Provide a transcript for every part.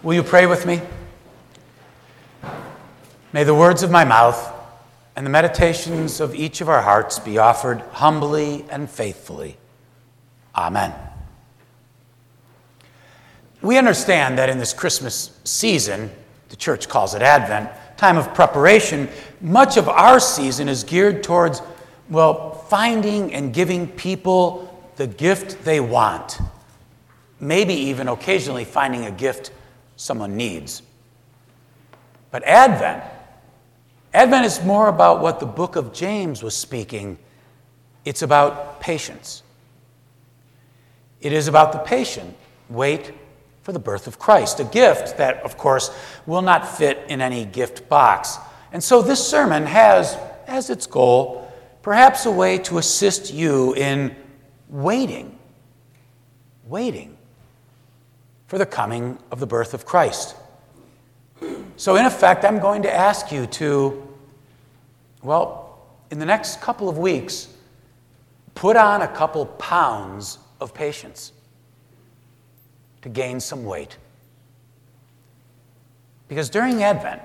Will you pray with me? May the words of my mouth and the meditations of each of our hearts be offered humbly and faithfully. Amen. We understand that in this Christmas season, the church calls it Advent, time of preparation, much of our season is geared towards, well, finding and giving people the gift they want. Maybe even occasionally finding a gift someone needs. But Advent, Advent is more about what the book of James was speaking. It's about patience. It is about the patient wait for the birth of Christ, a gift that, of course, will not fit in any gift box. And so this sermon has as its goal perhaps a way to assist you in waiting, waiting for the coming of the birth of Christ. So, in effect, I'm going to ask you to, well, in the next couple of weeks, put on a couple pounds of patience to gain some weight. Because during Advent,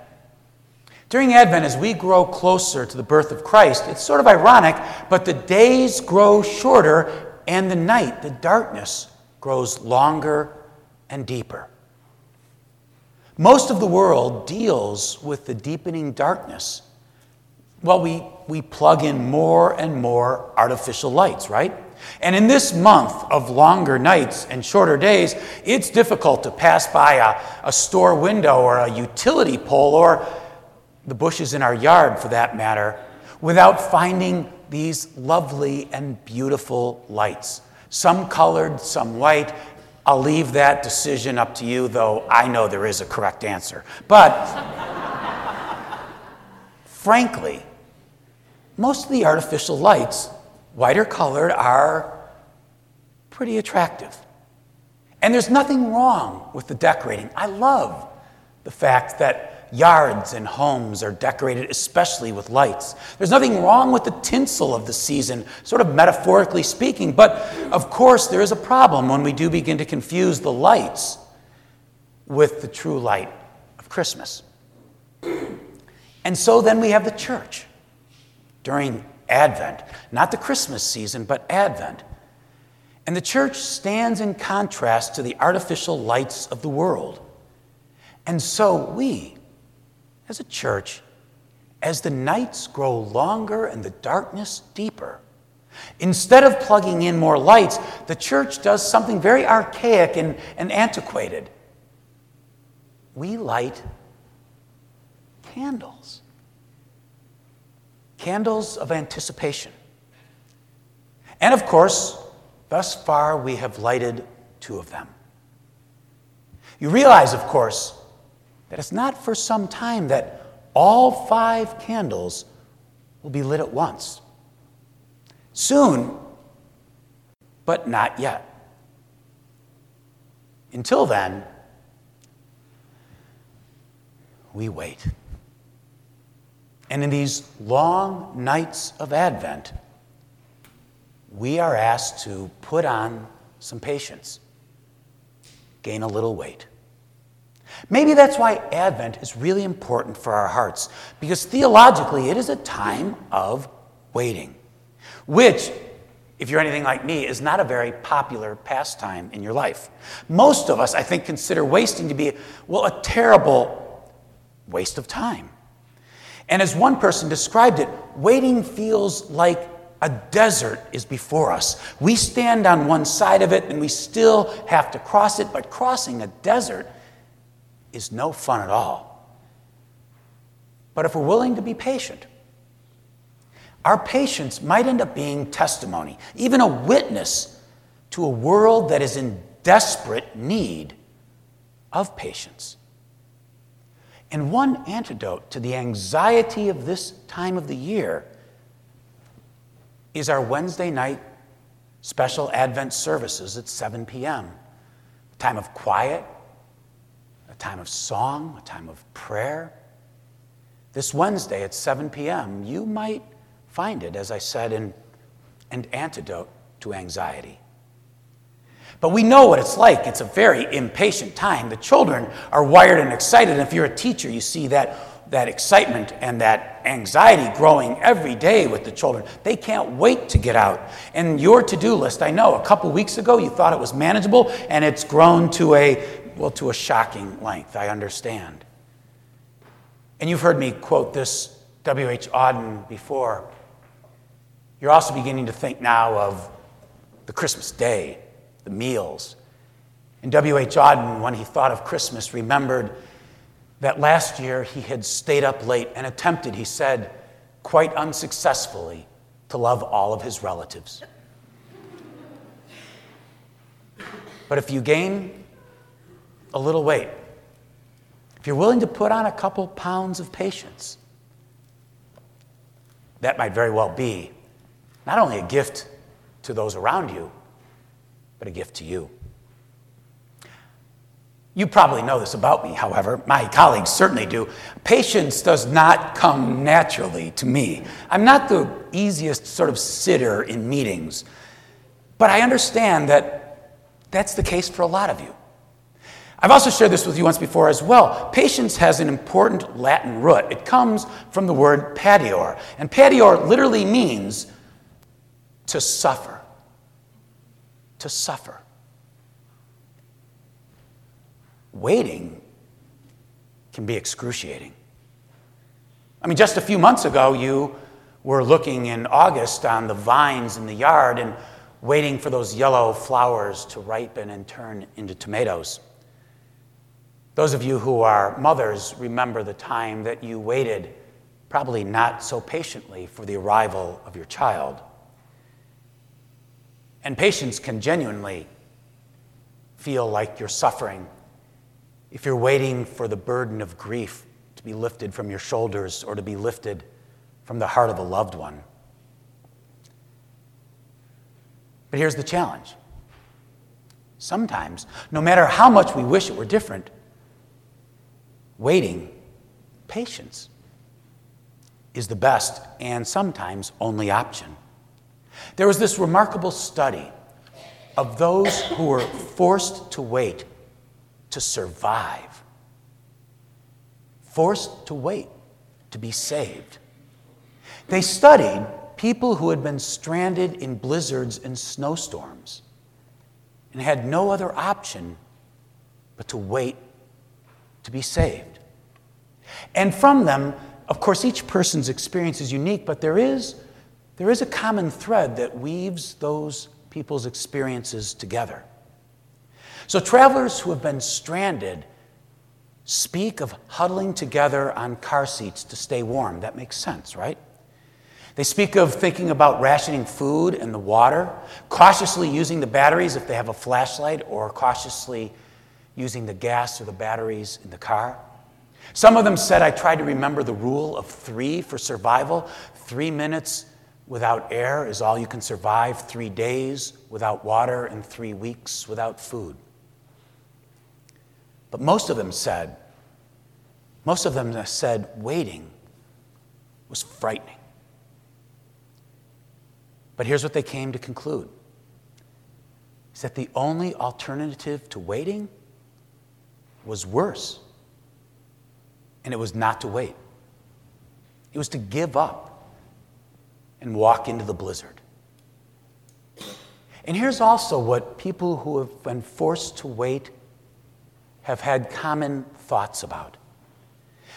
during Advent, as we grow closer to the birth of Christ, it's sort of ironic, but the days grow shorter and the night, the darkness, grows longer and deeper. Most of the world deals with the deepening darkness. Well, we, we plug in more and more artificial lights, right? And in this month of longer nights and shorter days, it's difficult to pass by a, a store window or a utility pole or the bushes in our yard for that matter without finding these lovely and beautiful lights. Some colored, some white, I'll leave that decision up to you, though I know there is a correct answer. But frankly, most of the artificial lights, white or colored, are pretty attractive. And there's nothing wrong with the decorating. I love the fact that yards and homes are decorated especially with lights. There's nothing wrong with the tinsel of the season, sort of metaphorically speaking, but of course there is a problem when we do begin to confuse the lights with the true light of Christmas. And so then we have the church during Advent, not the Christmas season, but Advent. And the church stands in contrast to the artificial lights of the world. And so we, as a church, as the nights grow longer and the darkness deeper, instead of plugging in more lights, the church does something very archaic and, and antiquated. We light candles, candles of anticipation. And of course, thus far we have lighted two of them. You realize, of course, that it's not for some time that all five candles will be lit at once. Soon, but not yet. Until then, we wait. And in these long nights of Advent, we are asked to put on some patience, gain a little weight. Maybe that's why Advent is really important for our hearts, because theologically it is a time of waiting, which, if you're anything like me, is not a very popular pastime in your life. Most of us, I think, consider wasting to be, well, a terrible waste of time. And as one person described it, waiting feels like a desert is before us. We stand on one side of it and we still have to cross it, but crossing a desert is no fun at all. But if we're willing to be patient, our patience might end up being testimony, even a witness to a world that is in desperate need of patience. And one antidote to the anxiety of this time of the year is our Wednesday night special Advent services at 7 p.m. Time of quiet, time of song, a time of prayer. This Wednesday at 7 p.m., you might find it, as I said, in an antidote to anxiety. But we know what it's like. It's a very impatient time. The children are wired and excited. And if you're a teacher, you see that, that excitement and that anxiety growing every day with the children. They can't wait to get out. And your to do list, I know, a couple weeks ago you thought it was manageable, and it's grown to a, well, to a shocking length. I understand. And you've heard me quote this W.H. Auden before. You're also beginning to think now of the Christmas day, the meals. And W.H. Auden, when he thought of Christmas, remembered that last year he had stayed up late and attempted, he said, quite unsuccessfully, to love all of his relatives. But if you gain a little weight, if you're willing to put on a couple pounds of patience, that might very well be not only a gift to those around you, but a gift to you. You probably know this about me, however. My colleagues certainly do. Patience does not come naturally to me. I'm not the easiest sort of sitter in meetings, but I understand that that's the case for a lot of you. I've also shared this with you once before as well. Patience has an important Latin root. It comes from the word patior, and patior literally means to suffer. To suffer. Waiting can be excruciating. I mean, just a few months ago, you were looking in August on the vines in the yard and waiting for those yellow flowers to ripen and turn into tomatoes. Those of you who are mothers remember the time that you waited, probably not so patiently, for the arrival of your child. And patience can genuinely feel like you're suffering if you're waiting for the burden of grief to be lifted from your shoulders or to be lifted from the heart of a loved one. But here's the challenge. Sometimes, no matter how much we wish it were different, waiting, patience, is the best and sometimes only option. There was this remarkable study of those who were forced to wait to survive, forced to wait to be saved. They studied people who had been stranded in blizzards and snowstorms and had no other option but to wait to be saved. And from them, of course, each person's experience is unique, but there is, there is a common thread that weaves those people's experiences together. So, travelers who have been stranded speak of huddling together on car seats to stay warm. That makes sense, right? They speak of thinking about rationing food and the water, cautiously using the batteries if they have a flashlight, or cautiously using the gas or the batteries in the car. Some of them said, I tried to remember the rule of three for survival. Three minutes without air is all you can survive, three days without water, and three weeks without food. But most of them said, most of them said waiting was frightening. But here's what they came to conclude is that the only alternative to waiting was worse. And it was not to wait, it was to give up and walk into the blizzard. And here's also what people who have been forced to wait have had common thoughts about.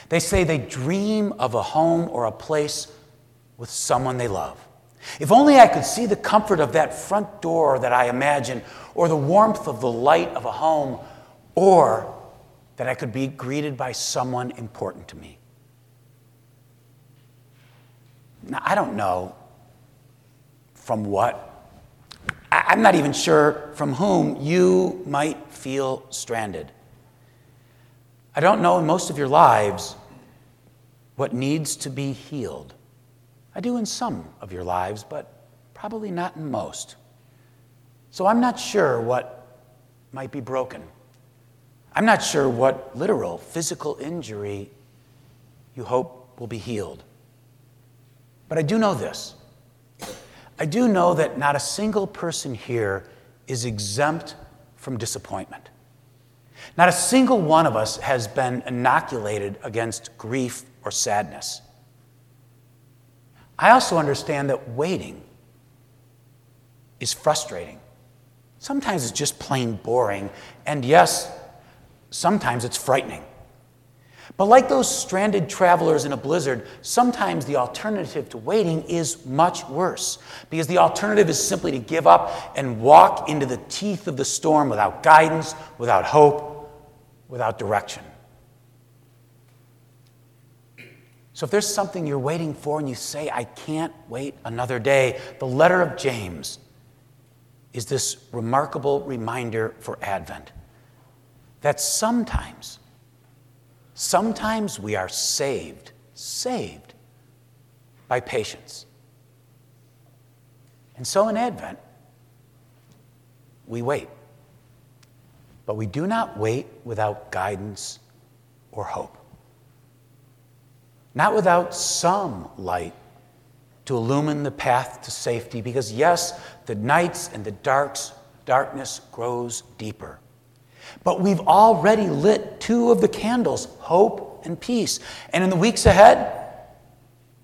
They say they dream of a home or a place with someone they love. If only I could see the comfort of that front door that I imagine, or the warmth of the light of a home, or that I could be greeted by someone important to me. Now, I don't know from what, I'm not even sure from whom you might feel stranded. I don't know in most of your lives what needs to be healed. I do in some of your lives, but probably not in most. So I'm not sure what might be broken. I'm not sure what literal physical injury you hope will be healed. But I do know this. I do know that not a single person here is exempt from disappointment. Not a single one of us has been inoculated against grief or sadness. I also understand that waiting is frustrating. Sometimes it's just plain boring, and yes, sometimes it's frightening. But like those stranded travelers in a blizzard, sometimes the alternative to waiting is much worse because the alternative is simply to give up and walk into the teeth of the storm without guidance, without hope, without direction. So if there's something you're waiting for and you say, I can't wait another day, the letter of James is this remarkable reminder for Advent that sometimes, sometimes we are saved, saved by patience. And so in Advent, we wait. But we do not wait without guidance or hope. Not without some light to illumine the path to safety, because yes, the nights and the darks, darkness grows deeper. But we've already lit two of the candles, hope and peace. And in the weeks ahead,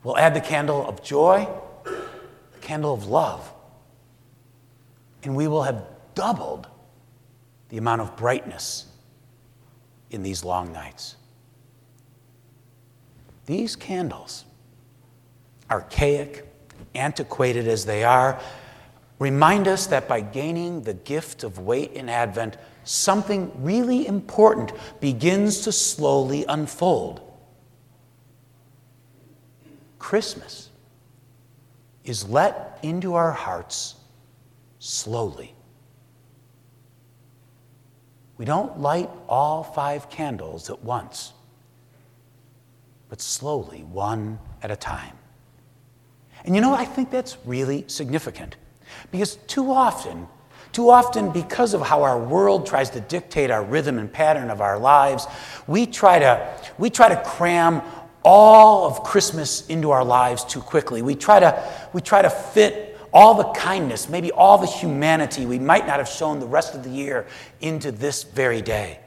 we'll add the candle of joy, the candle of love. And we will have doubled the amount of brightness in these long nights. These candles archaic, antiquated as they are, remind us that by gaining the gift of wait in Advent, something really important begins to slowly unfold. Christmas is let into our hearts slowly. We don't light all five candles at once, but slowly, one at a time. And you know, I think that's really significant because too often, too often, because of how our world tries to dictate our rhythm and pattern of our lives, we try to, we try to cram all of Christmas into our lives too quickly. We try to, we try to fit all the kindness, maybe all the humanity we might not have shown the rest of the year into this very day.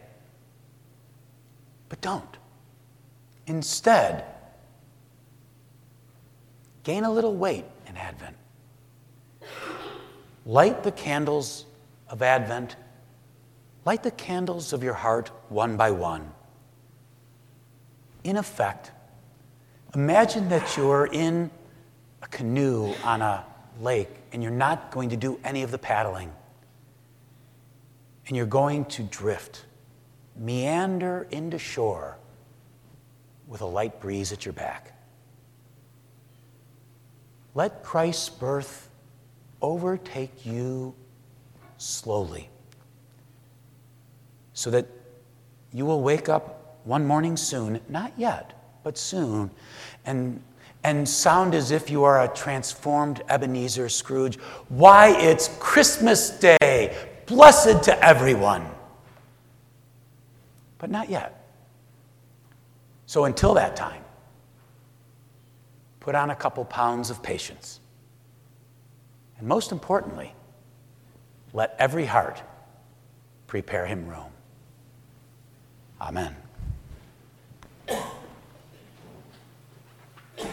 But don't. Instead, Gain a little weight in Advent. Light the candles of Advent. Light the candles of your heart one by one. In effect, imagine that you're in a canoe on a lake and you're not going to do any of the paddling. And you're going to drift, meander into shore with a light breeze at your back. Let Christ's birth overtake you slowly so that you will wake up one morning soon, not yet, but soon, and, and sound as if you are a transformed Ebenezer Scrooge. Why, it's Christmas Day! Blessed to everyone! But not yet. So until that time, put on a couple pounds of patience. And most importantly, let every heart prepare him room. Amen.